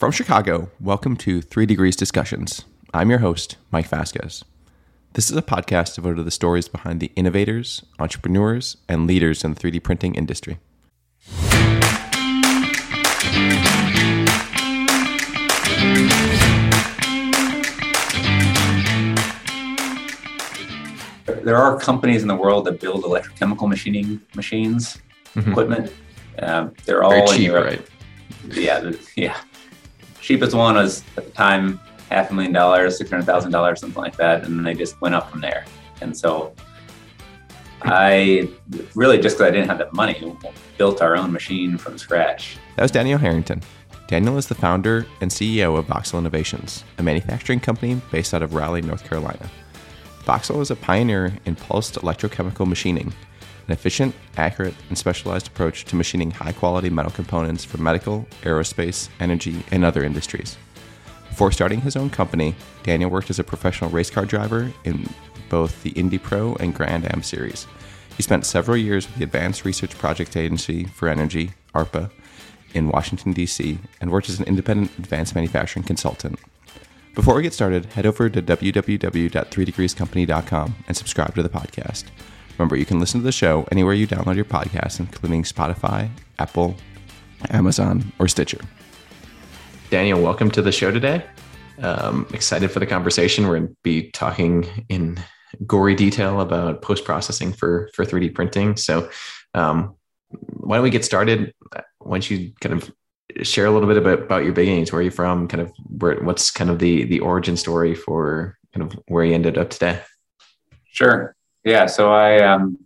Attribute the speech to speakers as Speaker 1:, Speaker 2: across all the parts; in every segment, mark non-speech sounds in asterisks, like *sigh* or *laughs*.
Speaker 1: From Chicago, welcome to Three Degrees Discussions. I'm your host, Mike Vasquez. This is a podcast devoted to the stories behind the innovators, entrepreneurs, and leaders in the 3D printing industry.
Speaker 2: There are companies in the world that build electrochemical machining machines,
Speaker 1: Mhm.
Speaker 2: equipment. Um, they're all
Speaker 1: cheap, right?
Speaker 2: Yeah, yeah. Cheapest one was at the time half a million dollars, six hundred thousand dollars, something like that, and then they just went up from there. And so, I really just because I didn't have the money, built our own machine from scratch.
Speaker 1: That was Daniel Harrington. Daniel is the founder and CEO of Voxel Innovations, a manufacturing company based out of Raleigh, North Carolina. Voxel is a pioneer in pulsed electrochemical machining, an efficient, accurate, and specialized approach to machining high quality metal components for medical, aerospace, energy, and other industries. Before starting his own company, Daniel worked as a professional race car driver in both the Indy Pro and Grand Am series. He spent several years with the Advanced Research Project Agency for Energy, ARPA, in Washington, D.C., and worked as an independent advanced manufacturing consultant. Before we get started, head over to www.3degreescompany.com and subscribe to the podcast. Remember, you can listen to the show anywhere you download your podcast, including Spotify, Apple, Amazon, or Stitcher. Daniel, welcome to the show today. Um, excited for the conversation. We're going to be talking in gory detail about post processing for for 3D printing. So, um, why don't we get started? Why don't you kind of share a little bit about, about your beginnings? Where are you from? Kind of where? What's kind of the the origin story for kind of where you ended up today?
Speaker 2: Sure. Yeah. So I um,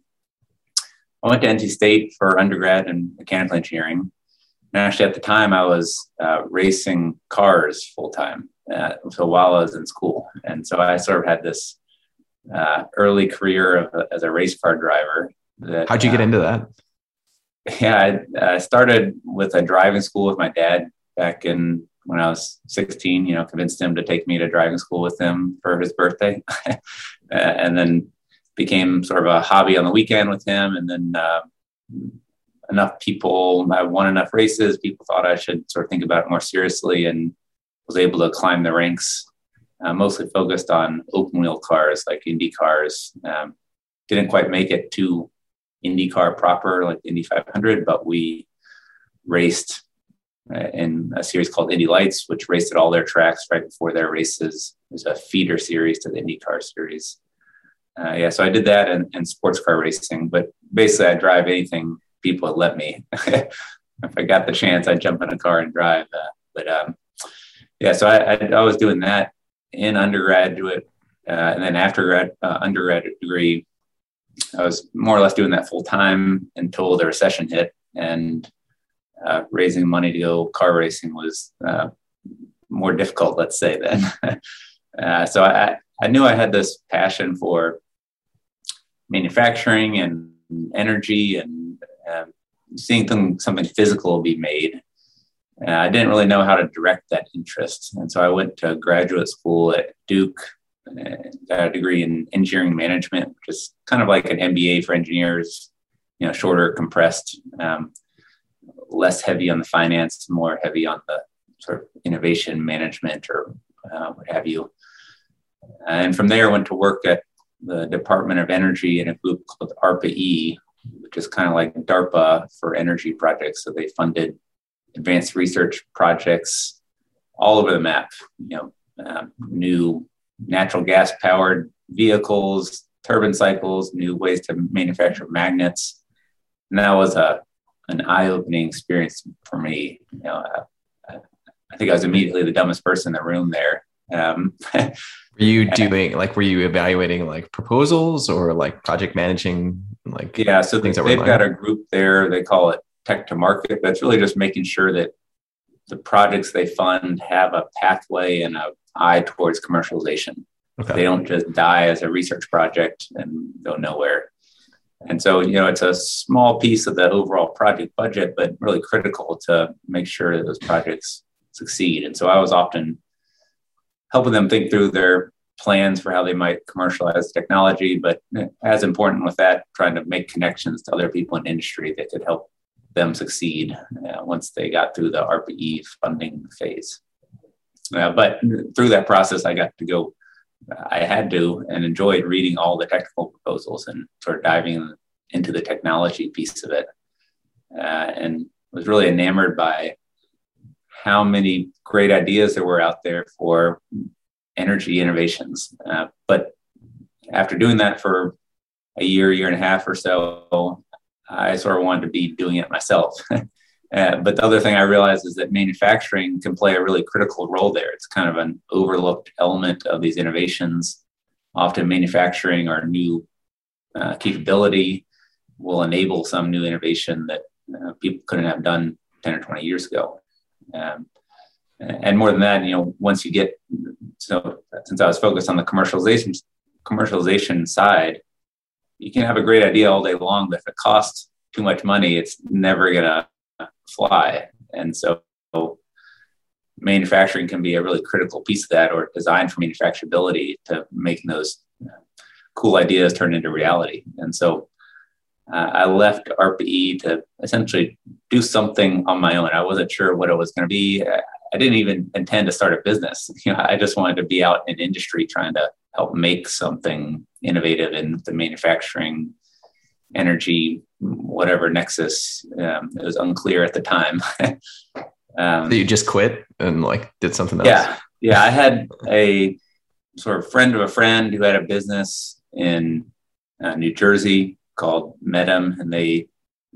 Speaker 2: I went to NC State for undergrad in mechanical engineering. And actually, at the time, I was uh, racing cars full time. Uh, so while I was in school, and so I sort of had this uh, early career of, a- as a race car driver. That,
Speaker 1: How'd you get
Speaker 2: uh,
Speaker 1: into that? *laughs*
Speaker 2: yeah, I, I started with a driving school with my dad back in when I was 16. You know, convinced him to take me to driving school with him for his birthday, *laughs* uh, and then became sort of a hobby on the weekend with him. And then uh, enough people, I won enough races. People thought I should sort of think about it more seriously, and was able to climb the ranks. Uh, mostly focused on open wheel cars like Indy cars. Um, didn't quite make it to IndyCar proper, like Indy 500, but we raced uh, in a series called Indy Lights, which raced at all their tracks right before their races. It was a feeder series to the IndyCar series. Uh, yeah, so I did that and, sports car racing, but basically I drive anything people let me. *laughs* if I got the chance, I'd jump in a car and drive. Uh, but um, yeah, so I, I, I was doing that in undergraduate, uh, and then after grad, uh, undergraduate degree, I was more or less doing that full time until the recession hit, and uh, raising money to go car racing was uh, more difficult, let's say. Then, *laughs* so I, I knew I had this passion for manufacturing and energy and um, seeing them, something physical be made. Uh, I didn't really know how to direct that interest, and so I went to graduate school at Duke uh, got a degree in engineering management, which is kind of like an MBA for engineers, you know, shorter, compressed, um, less heavy on the finance, more heavy on the sort of innovation management or uh, what have you. And from there, went to work at the Department of Energy in a group called ARPA-E, which is kind of like DARPA for energy projects. So they funded advanced research projects all over the map, you know, um, new natural gas powered vehicles, turbine cycles, new ways to manufacture magnets. And that was a an eye opening experience for me. You know, uh, I think I was immediately the dumbest person in the room there. Um,
Speaker 1: Were you *laughs* doing like were you evaluating like proposals or like project managing like
Speaker 2: yeah, so
Speaker 1: things
Speaker 2: they've got a group there. They call it Tech to Market. That's really just making sure that the projects they fund have a pathway and a eye towards commercialization.
Speaker 1: okay.
Speaker 2: they don't just die as a research project and go nowhere. And so, you know, it's a small piece of the overall project budget, but really critical to make sure that those projects succeed. And so I was often helping them think through their plans for how they might commercialize technology, but as important with that, trying to make connections to other people in industry that could help them succeed uh, once they got through the ARPA-E funding phase. Uh, but through that process, I got to go. I had to and enjoyed reading all the technical proposals and sort of diving into the technology piece of it, uh, and was really enamored by how many great ideas there were out there for energy innovations. Uh, but after doing that for a year, year and a half or so, I sort of wanted to be doing it myself. *laughs* uh, but the other thing I realized is that manufacturing can play a really critical role there. It's kind of an overlooked element of these innovations. Often, manufacturing or new uh, capability will enable some new innovation that uh, people couldn't have done 10 or 20 years ago. Um, and more than that, you know, once you get so since I was focused on the commercialization commercialization side, you can have a great idea all day long, but if it costs too much money, it's never gonna fly. And so manufacturing can be a really critical piece of that or design for manufacturability to making those cool ideas turn into reality. And so uh, I left ARPA-E to essentially do something on my own. I wasn't sure what it was going to be. I didn't even intend to start a business. *laughs* You know, I just wanted to be out in industry trying to help make something innovative in the manufacturing, energy, whatever nexus. Um, it was unclear at the time. *laughs*
Speaker 1: um, so you just quit and like did something else.
Speaker 2: Yeah, yeah. I had a sort of friend of a friend who had a business in uh, New Jersey called Metem, and they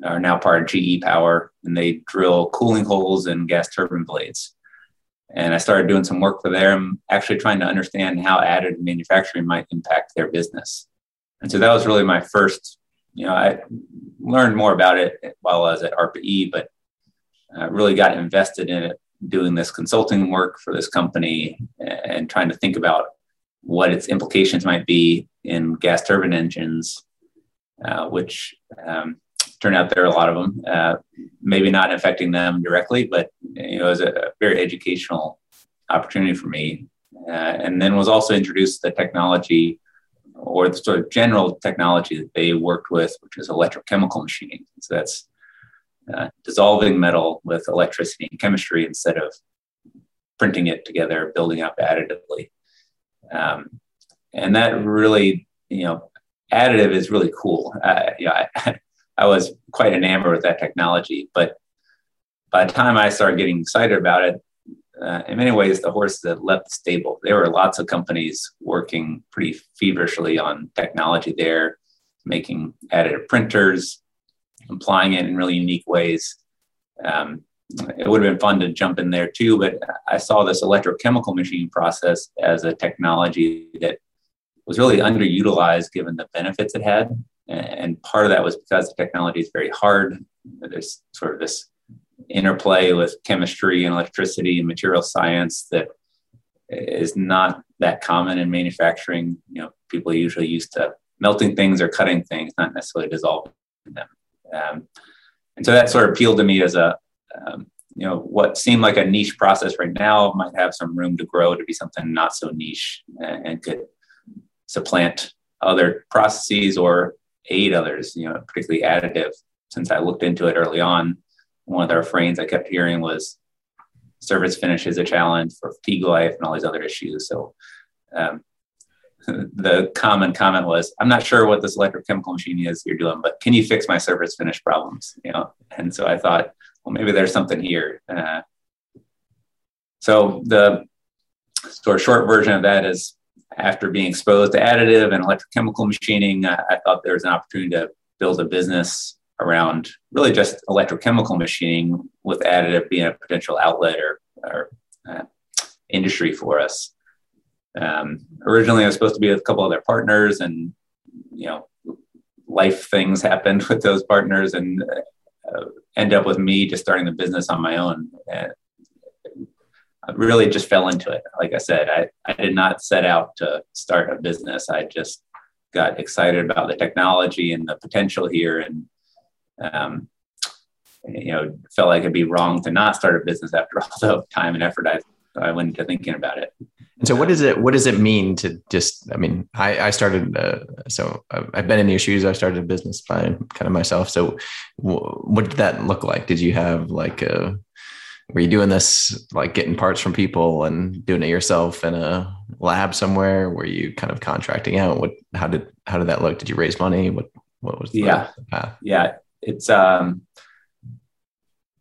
Speaker 2: are now part of GE Power, and they drill cooling holes in gas turbine blades. And I started doing some work for them, actually trying to understand how additive manufacturing might impact their business. And so that was really my first, you know, I learned more about it while I was at ARPA-E, but I really got invested in it, doing this consulting work for this company and trying to think about what its implications might be in gas turbine engines uh, which um, turned out there are a lot of them. Uh, maybe not affecting them directly, but you know, it was a very educational opportunity for me. Uh, and then was also introduced the technology or the sort of general technology that they worked with, which is electrochemical machining. So that's uh, dissolving metal with electricity and chemistry instead of printing it together, building up additively. Um, and that really, you know, additive is really cool. Uh, I, *laughs* I was quite enamored with that technology, but by the time I started getting excited about it, uh, in many ways, the horse had left the stable. There were lots of companies working pretty feverishly on technology there, making additive printers, applying it in really unique ways. Um, it would have been fun to jump in there too, but I saw this electrochemical machine process as a technology that was really underutilized given the benefits it had. And part of that was because the technology is very hard. There's sort of this interplay with chemistry and electricity and material science that is not that common in manufacturing. You know, people are usually used to melting things or cutting things, not necessarily dissolving them. Um, and so that sort of appealed to me as a, um, you know, what seemed like a niche process right now might have some room to grow to be something not so niche and, and could supplant other processes or aid others, you know, particularly additive. Since I looked into it early on, one of the refrains I kept hearing was surface finish is a challenge for fatigue life and all these other issues. So um, *laughs* the common comment was, I'm not sure what this electrochemical machine is you're doing, but can you fix my surface finish problems? You know, and so I thought, well, maybe there's something here. Uh, so the sort of short version of that is after being exposed to additive and electrochemical machining, I, I thought there was an opportunity to build a business around really just electrochemical machining with additive being a potential outlet or, or uh, industry for us. Um, originally, I was supposed to be with a couple other partners, and you know, life things happened *laughs* with those partners, and uh, end up with me just starting the business on my own. Really just fell into it. Like I said, I, I did not set out to start a business. I just got excited about the technology and the potential here and um, you know felt like it'd be wrong to not start a business after all the time and effort I, I went into thinking about it
Speaker 1: And so, what does it what does it mean to just? I mean, I, I started. Uh, so I've been in your shoes. I started a business by kind of myself. So, what did that look like? Did you have like a? Were you doing this like getting parts from people and doing it yourself in a lab somewhere? Were you kind of contracting out? What? How did how did that look? Did you raise money? What? What was the
Speaker 2: yeah path? Yeah, it's um.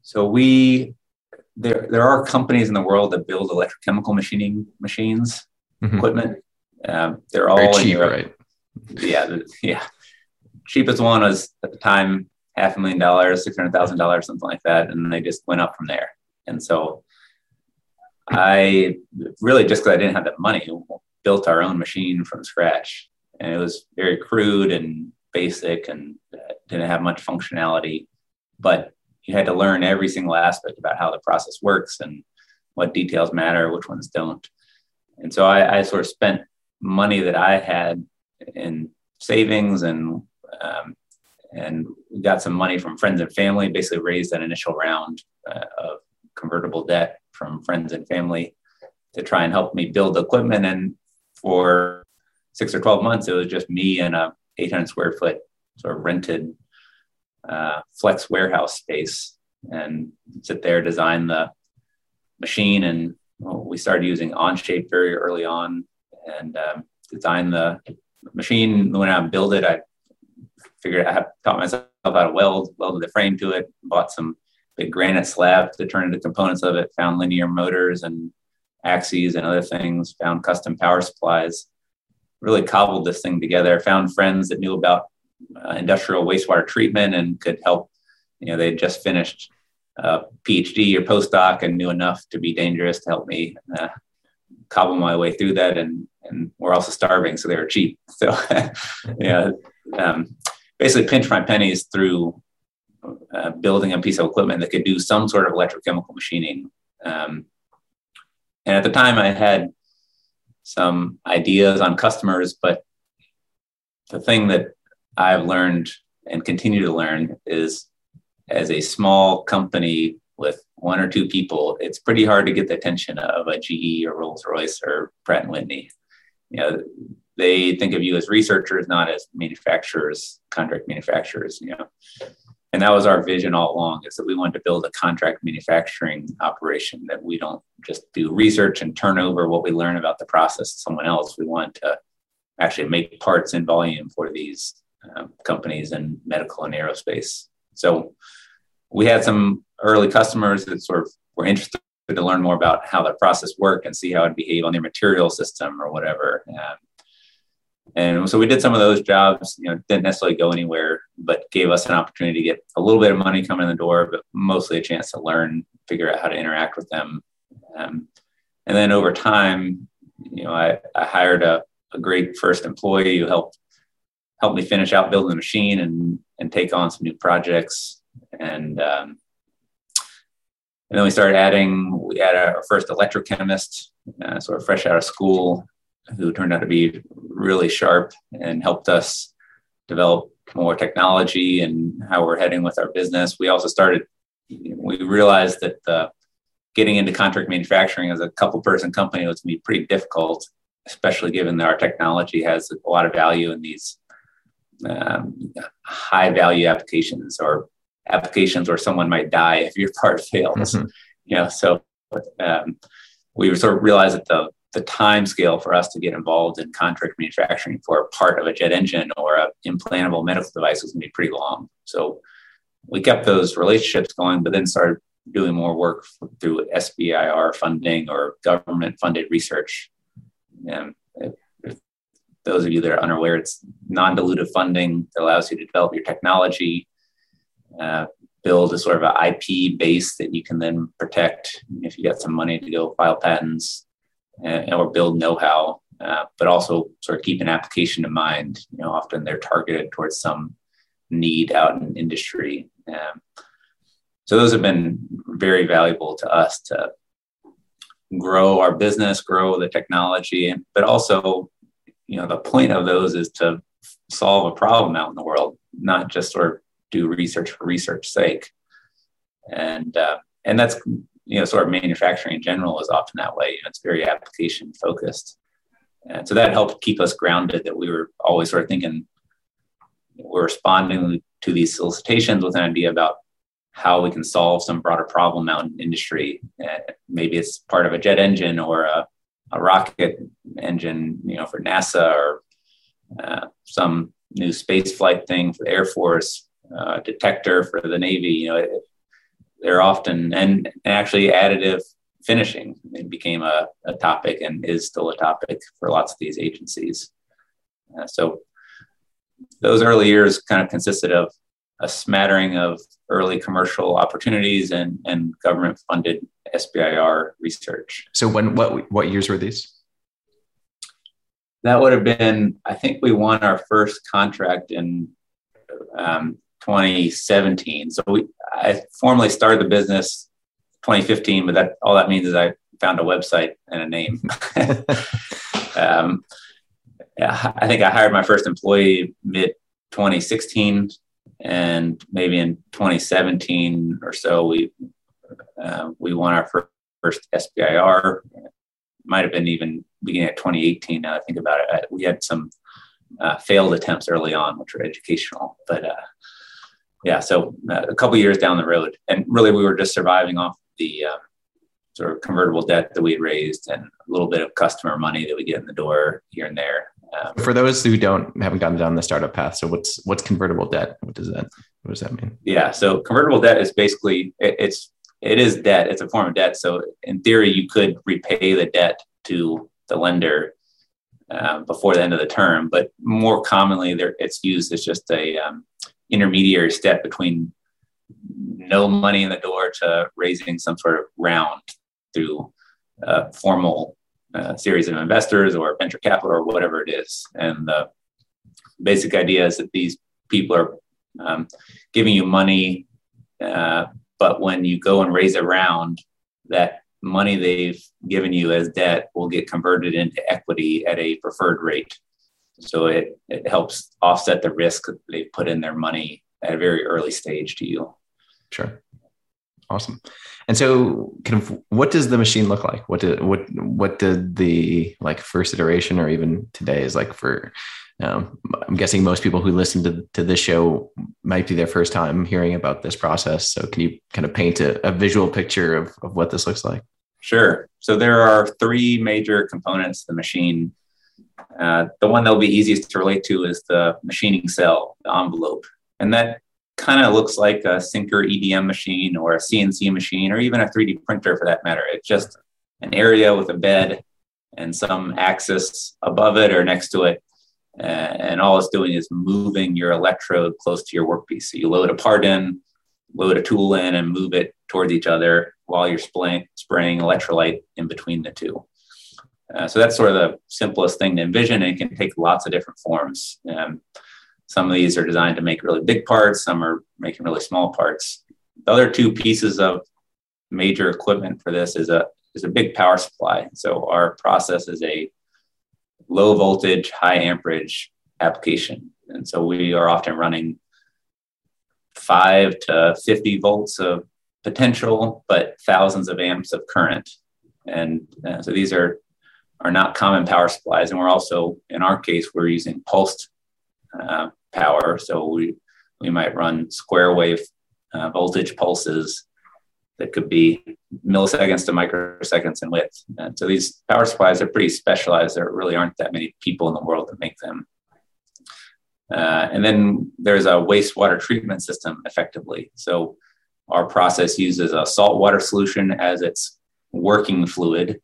Speaker 2: So we there there are companies in the world that build electrochemical machining machines mm-hmm. equipment. Um, they're all
Speaker 1: Very cheap, right?
Speaker 2: Yeah, yeah. Cheapest one was at the time half a million dollars, six hundred thousand dollars, something like that, and they just went up from there. And so, I really just because I didn't have that money, built our own machine from scratch, and it was very crude and basic and didn't have much functionality, but you had to learn every single aspect about how the process works and what details matter, which ones don't. And so I, I sort of spent money that I had in savings and um, and got some money from friends and family. Basically, raised an initial round uh, of convertible debt from friends and family to try and help me build equipment. And for six or twelve months, it was just me and a 800 square foot sort of rented uh, flex warehouse space and sit there, design the machine. And well, we started using Onshape very early on and um, design the machine. When I built it, I figured I taught myself how to weld, welded the frame to it, bought some big granite slab to turn into components of it, found linear motors and axes and other things, found custom power supplies, really cobbled this thing together, found friends that knew about uh, industrial wastewater treatment and could help. You know, they had just finished a PhD or postdoc and knew enough to be dangerous to help me uh, cobble my way through that. And and we're also starving, so they were cheap. *laughs* So *laughs* yeah, um, basically pinch my pennies through uh, building a piece of equipment that could do some sort of electrochemical machining. Um, and at the time, I had some ideas on customers, but the thing that I've learned and continue to learn is as a small company with one or two people, it's pretty hard to get the attention of a GE or Rolls Royce or Pratt and Whitney. You know, they think of you as researchers, not as manufacturers, contract manufacturers. You know, and that was our vision all along: is that we wanted to build a contract manufacturing operation that we don't just do research and turn over what we learn about the process to someone else. We want to actually make parts in volume for these um, companies in medical and aerospace. So we had some early customers that sort of were interested to learn more about how that process worked and see how it behave on their material system or whatever. Um, and so we did some of those jobs, you know, didn't necessarily go anywhere, but gave us an opportunity to get a little bit of money coming in the door, but mostly a chance to learn, figure out how to interact with them. Um, and then over time, you know, I, I hired a, a great first employee who helped helped me finish out building the machine and and take on some new projects. And um, and then we started adding. We had our first electrochemist, uh, sort of fresh out of school, who turned out to be really sharp and helped us develop more technology and how we're heading with our business. We also started. We realized that the getting into contract manufacturing as a couple person company was going to be pretty difficult, especially given that our technology has a lot of value in these um, high value applications or applications where someone might die if your part *laughs* fails. Mm-hmm. You know, so um, we sort of realized that the the time scale for us to get involved in contract manufacturing for a part of a jet engine or a implantable medical device was going to be pretty long. So we kept those relationships going, but then started doing more work through SBIR funding or government funded research. And those of you that are unaware, it's non-dilutive funding that allows you to develop your technology, uh, build a sort of an IP base that you can then protect if you got some money to go file patents and, or build know-how, uh, but also sort of keep an application in mind. You know, often they're targeted towards some need out in industry. Um, so those have been very valuable to us to grow our business, grow the technology, but also you know the point of those is to solve a problem out in the world not just sort of do research for research sake and uh, and that's you know, sort of manufacturing in general is often that way. You know, it's very application focused. And so that helped keep us grounded that we were always sort of thinking we're responding to these solicitations with an idea about how we can solve some broader problem out in industry. Uh, maybe it's part of a jet engine or a, a rocket engine, you know, for NASA or uh, some new space flight thing for the Air Force, uh, detector for the Navy. You know, it, they're often and, and actually additive finishing it became a, a, topic and is still a topic for lots of these agencies. Uh, so those early years kind of consisted of a smattering of early commercial opportunities and, and government funded SBIR research.
Speaker 1: So when what what years were these?
Speaker 2: That would have been, I think we won our first contract in um, 2017. So we, I formally started the business 2015, but that all that means is I found a website and a name. *laughs* um, I think I hired my first employee mid 2016, and maybe in 2017 or so, we uh, we won our first, first SBIR. Might have been even beginning at 2018. Now I think about it, we had some uh, failed attempts early on, which were educational, but uh, yeah, so uh, a couple years down the road, and really we were just surviving off the uh, sort of convertible debt that we had raised and a little bit of customer money that we get in the door here and there.
Speaker 1: Um, For those who don't haven't gotten down the startup path, so what's what's convertible debt? What does that what does that mean?
Speaker 2: Yeah, so convertible debt is basically it, it's it is debt. It's a form of debt. So in theory, you could repay the debt to the lender uh, before the end of the term, but more commonly, there it's used as just a um, intermediary step between no money in the door to raising some sort of round through a formal uh, series of investors or venture capital or whatever it is. And the basic idea is that these people are um, giving you money, uh, but when you go and raise a round, that money they've given you as debt will get converted into equity at a preferred rate. So it, it helps offset the risk that they put in their money at a very early stage to you.
Speaker 1: Sure. Awesome. And so kind of what does the machine look like? What did what what did the like first iteration or even today is like for um, I'm guessing most people who listen to, to this show might be their first time hearing about this process. So can you kind of paint a, a visual picture of, of what this looks like?
Speaker 2: Sure. So there are three major components the machine uh, the one that'll be easiest to relate to is the machining cell, the envelope. And that kind of looks like a Sinker EDM machine or a CNC machine or even a 3D printer for that matter. It's just an area with a bed and some axis above it or next to it. And all it's doing is moving your electrode close to your workpiece. So you load a part in, load a tool in, and move it towards each other while you're spraying, spraying electrolyte in between the two. Uh, so that's sort of the simplest thing to envision, and it can take lots of different forms. Um, some of these are designed to make really big parts, some are making really small parts. The other two pieces of major equipment for this is a is a big power supply. So our process is a low voltage, high amperage application, and so we are often running five to fifty volts of potential, but thousands of amps of current. And uh, so these are are not common power supplies. And we're also, in our case, we're using pulsed uh, power. So we, we might run square wave uh, voltage pulses that could be milliseconds to microseconds in width. And so these power supplies are pretty specialized. There really aren't that many people in the world that make them. Uh, and then there's a wastewater treatment system effectively. So our process uses a saltwater solution as its working fluid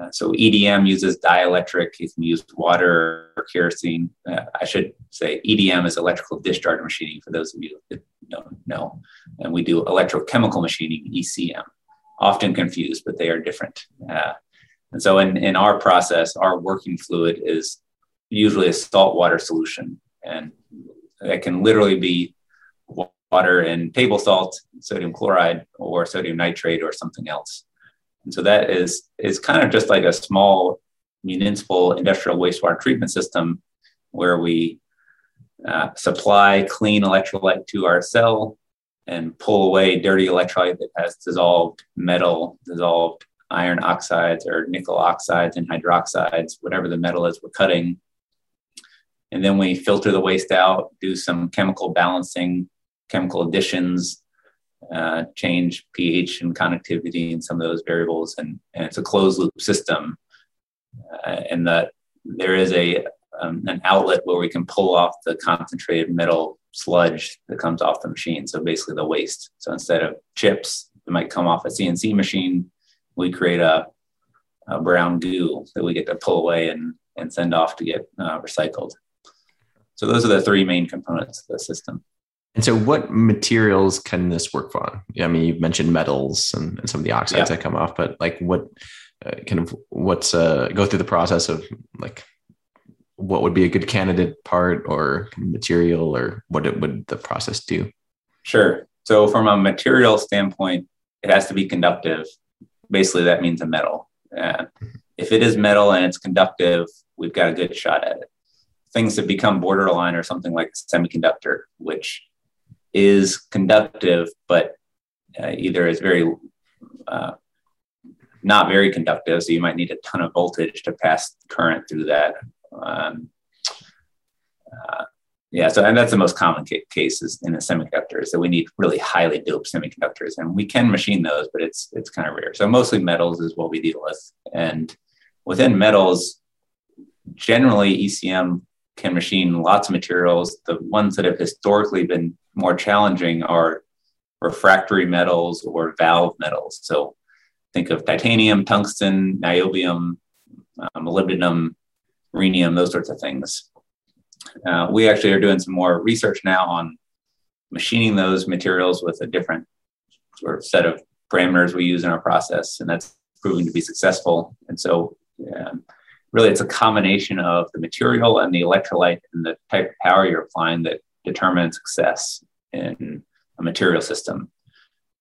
Speaker 2: uh, so EDM uses dielectric. You can use water or kerosene. Uh, I should say EDM is electrical discharge machining for those of you that don't know. And we do electrochemical machining, ECM. Often confused, but they are different. Uh, and so in, in our process, our working fluid is usually a saltwater solution. And it can literally be water and table salt, sodium chloride, or sodium nitrate, or something else. And so that is is kind of just like a small municipal industrial wastewater treatment system where we uh, supply clean electrolyte to our cell and pull away dirty electrolyte that has dissolved metal, dissolved iron oxides or nickel oxides and hydroxides, whatever the metal is we're cutting. And then we filter the waste out, do some chemical balancing, chemical additions, uh, change pH and conductivity and some of those variables. And, and it's a closed loop system. Uh, and that there is a um, an outlet where we can pull off the concentrated metal sludge that comes off the machine. So basically the waste. So instead of chips that might come off a CNC machine, we create a, a brown goo that we get to pull away and, and send off to get uh, recycled. So those are the three main components of the system.
Speaker 1: And so, what materials can this work on? I mean, you've mentioned metals and, and some of the oxides yeah. that come off, but like, what uh, kind of what's uh, go through the process of like what would be a good candidate part or material, or what it would the process do?
Speaker 2: Sure. So, from a material standpoint, it has to be conductive. Basically, that means a metal. Uh, if it is metal and it's conductive, we've got a good shot at it. Things that become borderline or something like a semiconductor, which is conductive, but uh, either is very uh, not very conductive. So you might need a ton of voltage to pass current through that. Um, uh, yeah, so and that's the most common ca- cases in the semiconductors that we need really highly doped semiconductors, and we can machine those, but it's it's kind of rare. So mostly metals is what we deal with, and within metals, generally ECM can machine lots of materials. The ones that have historically been more challenging are refractory metals or valve metals. So think of titanium, tungsten, niobium, um, molybdenum, rhenium, those sorts of things. Uh, we actually are doing some more research now on machining those materials with a different sort of set of parameters we use in our process, and that's proving to be successful. And so, really it's a combination of the material and the electrolyte and the type of power you're applying that determine success in a material system.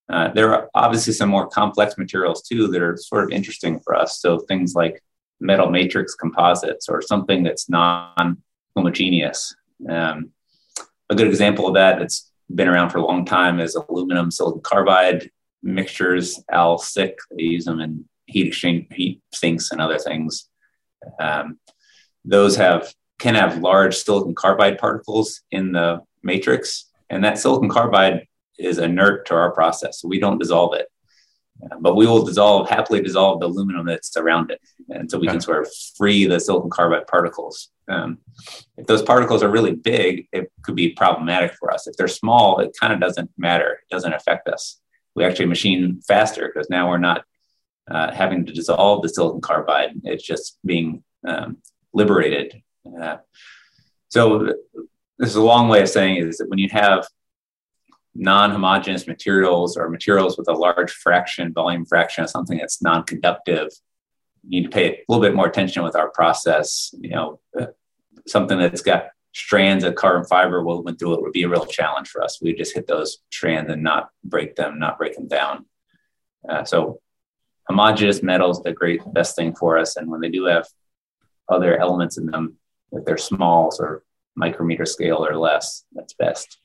Speaker 2: Uh, there are obviously some more complex materials too that are sort of interesting for us. So things like metal matrix composites or something that's non homogeneous. Um, a good example of that that's been around for a long time is aluminum silicon carbide mixtures, Al-SiC. They use them in heat exchange, heat sinks, and other things. Um, those have can have large silicon carbide particles in the matrix, and that silicon carbide is inert to our process, so we don't dissolve it. But we will dissolve happily dissolve the aluminum that's around it, and so we can sort of free the silicon carbide particles. Um, if those particles are really big, it could be problematic for us. If they're small, it kind of doesn't matter; it doesn't affect us. We actually machine faster because now we're not uh, having to dissolve the silicon carbide. It's just being um, liberated. Uh, so this is a long way of saying is that when you have non-homogeneous materials or materials with a large fraction, volume fraction of something that's non-conductive, you need to pay a little bit more attention with our process. You know, something that's got strands of carbon fiber woven through it would be a real challenge for us. We just hit those strands and not break them, not break them down. Uh, so homogeneous metals, the great best thing for us. And when they do have other elements in them, if they're small, sort of micrometer scale or less, that's best.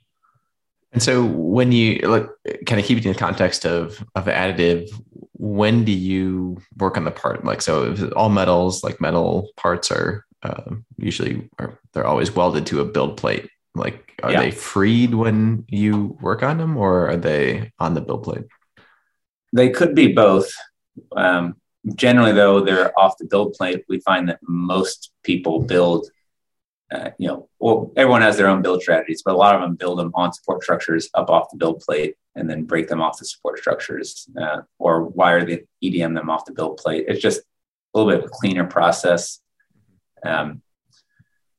Speaker 1: And so when you look kind of keeping in the context of of additive, when do you work on the part? Like so all metals, like metal parts are uh, usually are they're always welded to a build plate. Like are yeah. they freed when you work on them or are they on the build plate?
Speaker 2: They could be both. Um, generally, though, they're off the build plate. We find that most people build, uh, you know, well, everyone has their own build strategies, but a lot of them build them on support structures up off the build plate and then break them off the support structures uh, or wire the EDM them off the build plate. It's just a little bit of a cleaner process. Um,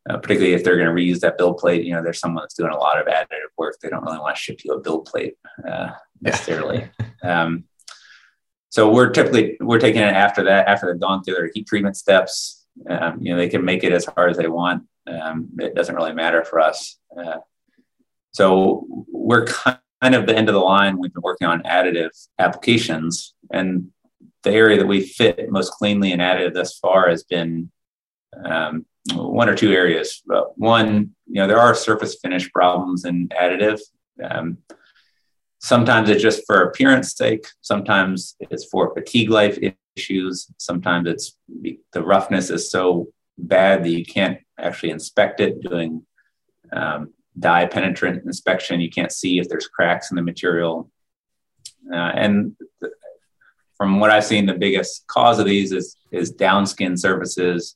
Speaker 2: uh, particularly if they're going to reuse that build plate, you know, there's someone that's doing a lot of additive work. They don't really want to ship you a build plate uh, necessarily. Yeah. *laughs* um, so we're typically we're taking it after that after they've gone through their heat treatment steps. Um, you know, they can make it as hard as they want. Um, it doesn't really matter for us. Uh, so we're kind of the end of the line. We've been working on additive applications, and the area that we fit most cleanly in additive thus far has been um, one or two areas. But One, you know, there are surface finish problems in additive. Um, sometimes it's just for appearance sake. Sometimes it's for fatigue life issues. Sometimes it's the roughness is so bad that you can't actually inspect it doing um, dye penetrant inspection. You can't see if there's cracks in the material. Uh, and th- from what I've seen, the biggest cause of these is, is downskin surfaces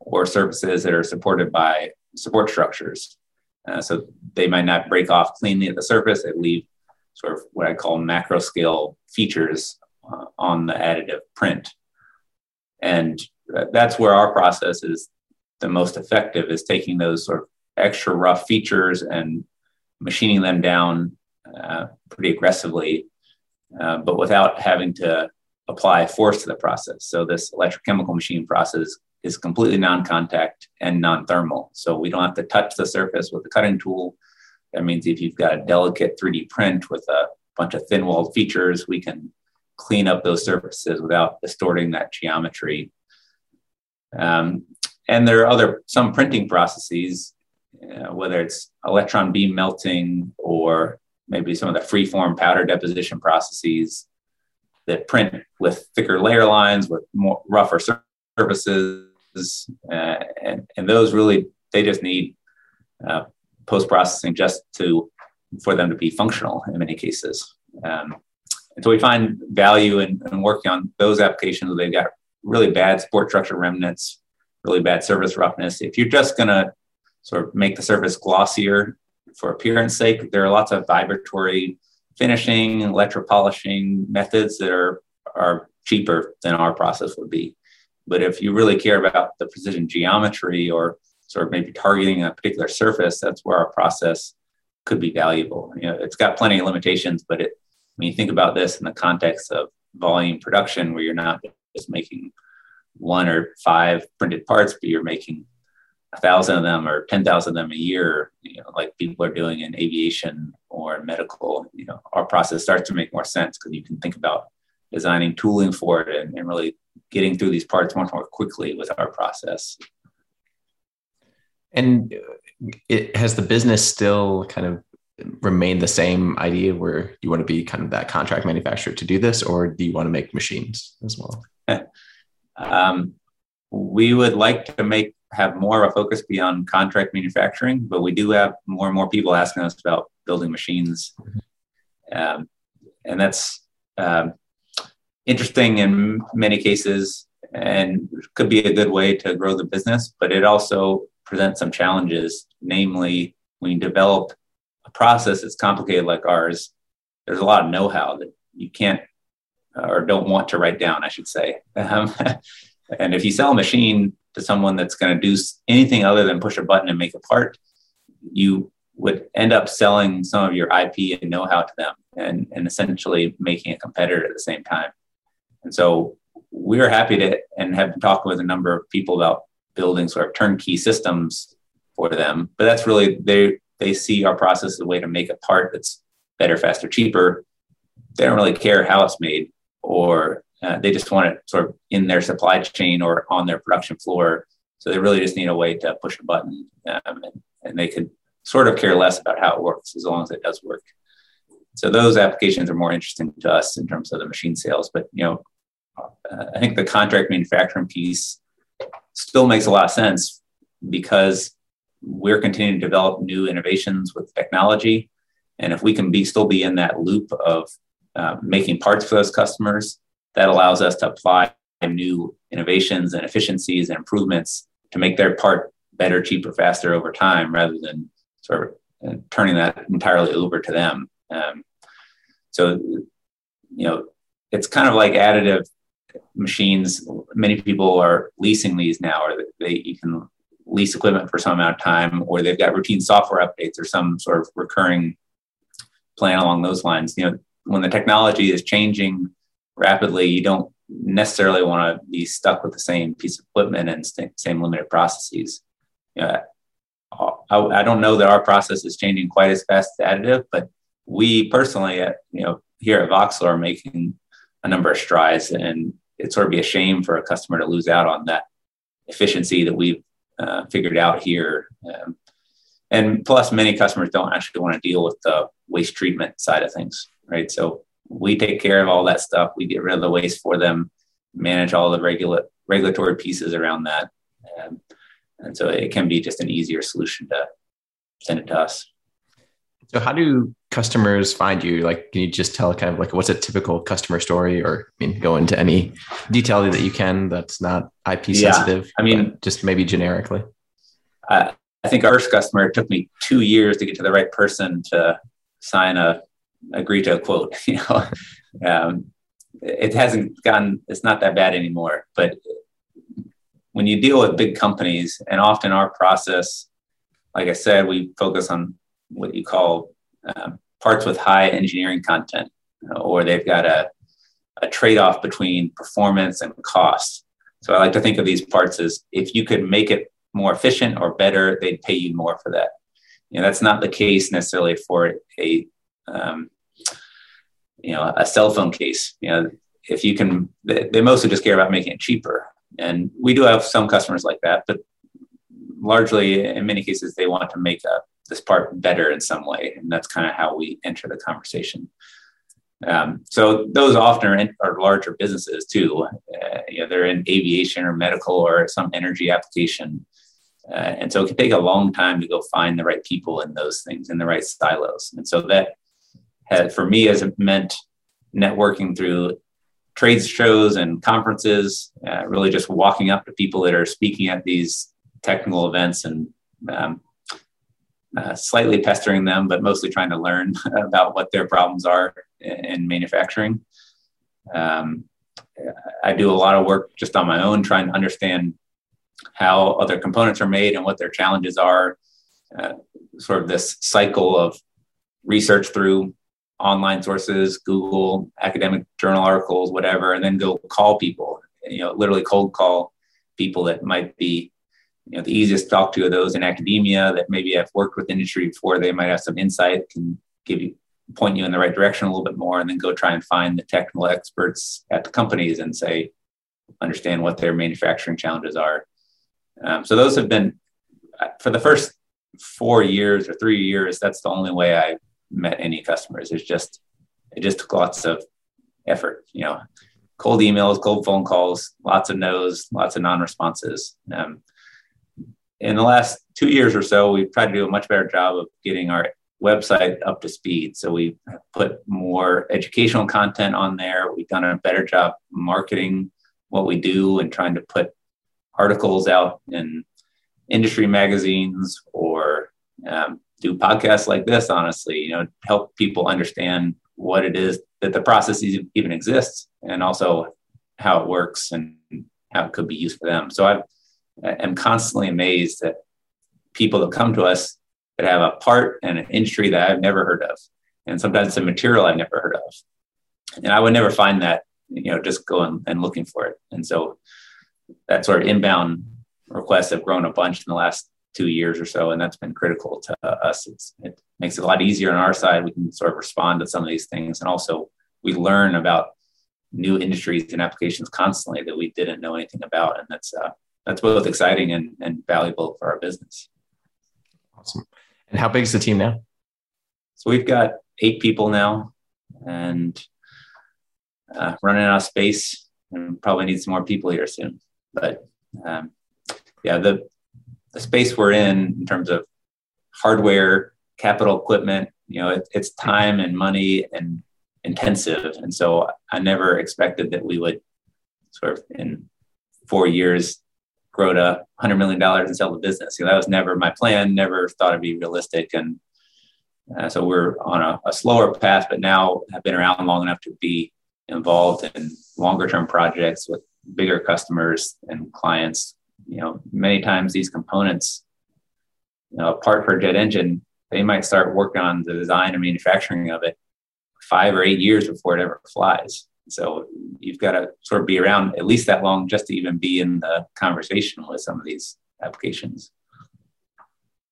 Speaker 2: or surfaces that are supported by support structures. Uh, so they might not break off cleanly at the surface. They leave sort of what I call macro scale features uh, on the additive print. And that's where our process is the most effective is taking those sort of extra rough features and machining them down uh, pretty aggressively, uh, but without having to apply force to the process. So this electrochemical machine process is completely non-contact and non-thermal. So we don't have to touch the surface with the cutting tool. That means if you've got a delicate 3D print with a bunch of thin-walled features, we can clean up those surfaces without distorting that geometry. Um, and there are other some printing processes, uh, whether it's electron beam melting or maybe some of the freeform powder deposition processes that print with thicker layer lines with more rougher surfaces uh, and, and those really they just need uh, post processing just to for them to be functional in many cases. Um, and so we find value in, in, working on those applications where they've got really bad support structure remnants, really bad surface roughness. If you're just going to sort of make the surface glossier for appearance sake, there are lots of vibratory finishing, electropolishing methods that are, are cheaper than our process would be. But if you really care about the precision geometry or sort of maybe targeting a particular surface, that's where our process could be valuable. You know, it's got plenty of limitations, but it, when you think about this in the context of volume production, where you're not just making one or five printed parts, but you're making a thousand of them or 10,000 of them a year, you know, like people are doing in aviation or medical, you know, our process starts to make more sense because you can think about designing tooling for it and, and really getting through these parts much more quickly with our process.
Speaker 1: And it has the business still kind of remained the same idea where you want to be kind of that contract manufacturer to do this, or do you want to make machines as well?
Speaker 2: um, we would like to make have more of a focus beyond contract manufacturing, but we do have more and more people asking us about building machines, mm-hmm. um, and that's um, interesting in many cases and could be a good way to grow the business, but it also presents some challenges. Namely, when you develop a process that's complicated like ours, there's a lot of know how that you can't or don't want to write down, I should say. *laughs* Um, and if you sell a machine to someone that's going to do anything other than push a button and make a part, you would end up selling some of your IP and know how to them and, and essentially making a competitor at the same time. And so we are happy to and have been talking with a number of people about building sort of turnkey systems for them. But that's really they they see our process as a way to make a part that's better, faster, cheaper. They don't really care how it's made, or uh, they just want it sort of in their supply chain or on their production floor. So they really just need a way to push a button, um, and, and they could sort of care less about how it works as long as it does work. So those applications are more interesting to us in terms of the machine sales. But you know, uh, I think the contract manufacturing piece still makes a lot of sense because we're continuing to develop new innovations with technology. And if we can be still be in that loop of uh, making parts for those customers, that allows us to apply new innovations and efficiencies and improvements to make their part better, cheaper, faster over time, rather than sort of uh, turning that entirely over to them. Um, so, you know, it's kind of like additive machines. Many people are leasing these now, or they you can lease equipment for some amount of time, or they've got routine software updates or some sort of recurring plan along those lines. You know, when the technology is changing rapidly, you don't necessarily want to be stuck with the same piece of equipment and same limited processes. You know, I, I, don't know that our process is changing quite as fast as additive, but we personally, at, you know, here at Voxel are making a number of strides, and it'd sort of be a shame for a customer to lose out on that efficiency that we've uh, figured out here. Um, and plus, many customers don't actually want to deal with the waste treatment side of things. right? So we take care of all that stuff. We get rid of the waste for them, manage all the regular regulatory pieces around that. Um, and so it can be just an easier solution to send it to us.
Speaker 1: So how do customers find you? Like, can you just tell kind of like what's a typical customer story, or I mean, go into any detail that you can that's not IP sensitive?
Speaker 2: Yeah, I mean,
Speaker 1: just maybe generically.
Speaker 2: I, I think our first customer took me two years to get to the right person to sign a agree to a quote. *laughs* You know, um, it hasn't gotten. It's not that bad anymore. But when you deal with big companies, and often our process, like I said, we focus on what you call um, parts with high engineering content, or they've got a, a trade off between performance and cost. So I like to think of these parts as if you could make it more efficient or better, they'd pay you more for that. You know, that's not the case necessarily for a um, you know a cell phone case. You know, if you can, they, they mostly just care about making it cheaper. And we do have some customers like that, but largely in many cases they want to make a, this part better in some way, and that's kind of how we enter the conversation. Um, so those often are, in, are larger businesses too. Uh, you know, they're in aviation or medical or some energy application. Uh, and so it can take a long time to go find the right people in those things in the right silos. And so that has, for me, has meant networking through trade shows and conferences, uh, really just walking up to people that are speaking at these technical events and um, uh, slightly pestering them, but mostly trying to learn *laughs* about what their problems are in manufacturing. Um, I do a lot of work just on my own, trying to understand how other components are made and what their challenges are. Uh, sort of this cycle of research through online sources, Google, academic journal articles, whatever, and then go call people. You know, literally cold call people that might be, you know, the easiest to talk to are those in academia that maybe have worked with industry before. They might have some insight, can give you point you in the right direction a little bit more, and then go try and find the technical experts at the companies and say, understand what their manufacturing challenges are. Um, so those have been for the first four years or three years. That's the only way I met any customers. It's just it just took lots of effort. You know, cold emails, cold phone calls, lots of no's, lots of non-responses. Um, in the last two years or so, we've tried to do a much better job of getting our website up to speed. So we put more educational content on there. We've done a better job marketing what we do and trying to put articles out in industry magazines or um, do podcasts like this, honestly, you know, help people understand what it is that the process even exists and also how it works and how it could be used for them. So I am constantly amazed that people that come to us that have a part and an industry that I've never heard of. And sometimes a material I've never heard of. And I would never find that, you know, just going and looking for it. And so that sort of inbound requests have grown a bunch in the last two years or so, and that's been critical to us. It's, it makes it a lot easier on our side. We can sort of respond to some of these things, and also we learn about new industries and applications constantly that we didn't know anything about, and that's uh, that's both exciting and, and valuable for our business.
Speaker 1: Awesome. And how big is the team now?
Speaker 2: So we've got eight people now, and uh, running out of space, and probably need some more people here soon. But um, yeah, the the space we're in in terms of hardware, capital equipment, you know, it, it's time and money and intensive. And so I never expected that we would sort of in four years grow to $100 million and sell the business. You know, that was never my plan, never thought it'd be realistic. And uh, so we're on a, a, slower path, but now have been around long enough to be involved in longer term projects with bigger customers and clients you know, many times these components, you know, a part for a jet engine, they might start working on the design and manufacturing of it five or eight years before it ever flies. So you've got to sort of be around at least that long just to even be in the conversation with some of these applications.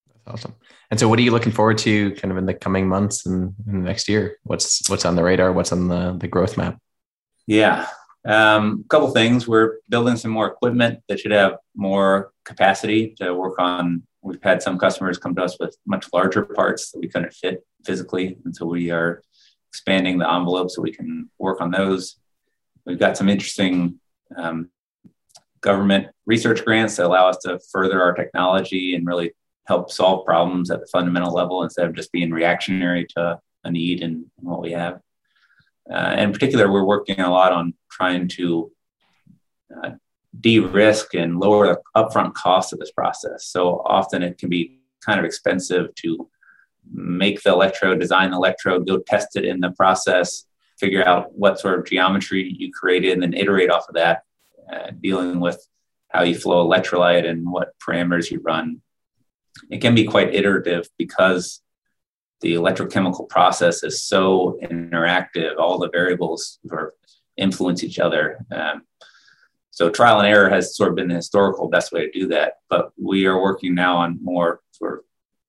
Speaker 1: That's awesome. And so, what are you looking forward to, kind of in the coming months and, in the next year? What's what's on the radar? What's on the the growth map?
Speaker 2: Yeah, um, a couple things. We're building some more equipment that should have more capacity to work on. We've had some customers come to us with much larger parts that we couldn't fit physically, and so we are expanding the envelope so we can work on those. We've got some interesting um, government research grants that allow us to further our technology and really help solve problems at the fundamental level instead of just being reactionary to a need and what we have. Uh, in particular, we're working a lot on trying to uh, de-risk and lower the upfront cost of this process. So often it can be kind of expensive to make the electrode, design the electrode, go test it in the process, figure out what sort of geometry you created, and then iterate off of that, uh, dealing with how you flow electrolyte and what parameters you run. It can be quite iterative because the electrochemical process is so interactive. All the variables influence each other. Um, so trial and error has sort of been the historical best way to do that. But we are working now on more sort of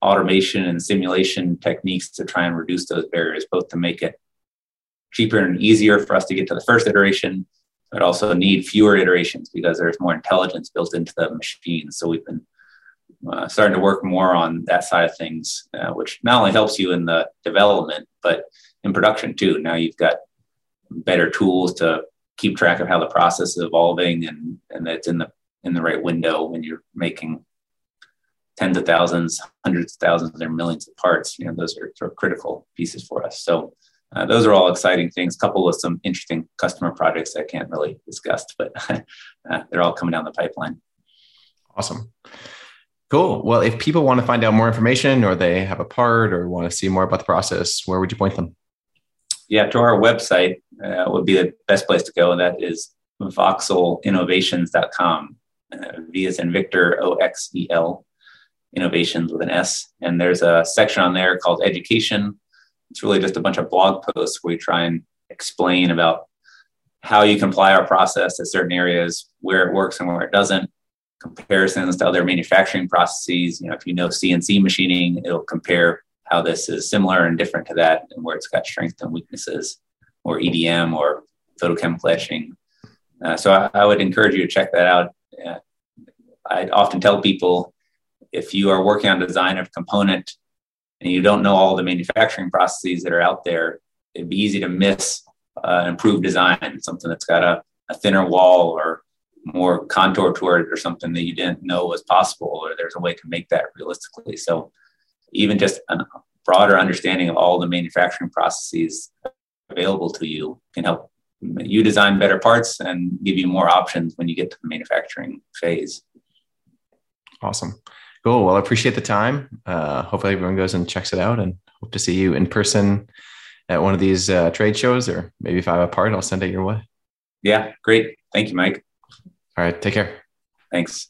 Speaker 2: automation and simulation techniques to try and reduce those barriers, both to make it cheaper and easier for us to get to the first iteration, but also need fewer iterations because there's more intelligence built into the machine. So we've been uh, starting to work more on that side of things, uh, which not only helps you in the development, but in production too. Now you've got better tools to keep track of how the process is evolving and, and it's in the in the right window when you're making tens of thousands, hundreds of thousands, or millions of parts. You know, those are sort of critical pieces for us. So uh, those are all exciting things, coupled with some interesting customer projects I can't really discuss, but *laughs* uh, they're all coming down the pipeline.
Speaker 1: Awesome. Cool. Well, if people want to find out more information or they have a part or want to see more about the process, where would you point them?
Speaker 2: Yeah, to our website uh, would be the best place to go. and That is voxelinnovations.com. Uh, v is in Victor, O X E L, innovations with an S. And there's a section on there called education. It's really just a bunch of blog posts where we try and explain about how you can apply our process to certain areas, where it works and where it doesn't, comparisons to other manufacturing processes. You know, if you know CNC machining, it'll compare how this is similar and different to that and where it's got strengths and weaknesses, or EDM or photochemical etching. Uh, so I, I, would encourage you to check that out. Uh, I often tell people if you are working on design of component and you don't know all the manufacturing processes that are out there, it'd be easy to miss uh, improved design, something that's got a, a thinner wall or more contour to it or something that you didn't know was possible, or there's a way to make that realistically. So even just a broader understanding of all the manufacturing processes available to you can help you design better parts and give you more options when you get to the manufacturing phase.
Speaker 1: Awesome. Cool. Well, I appreciate the time. Uh, hopefully everyone goes and checks it out and hope to see you in person at one of these uh, trade shows or maybe if I have a part, I'll send it your way.
Speaker 2: Yeah, great. Thank you, Mike.
Speaker 1: All right. Take care.
Speaker 2: Thanks.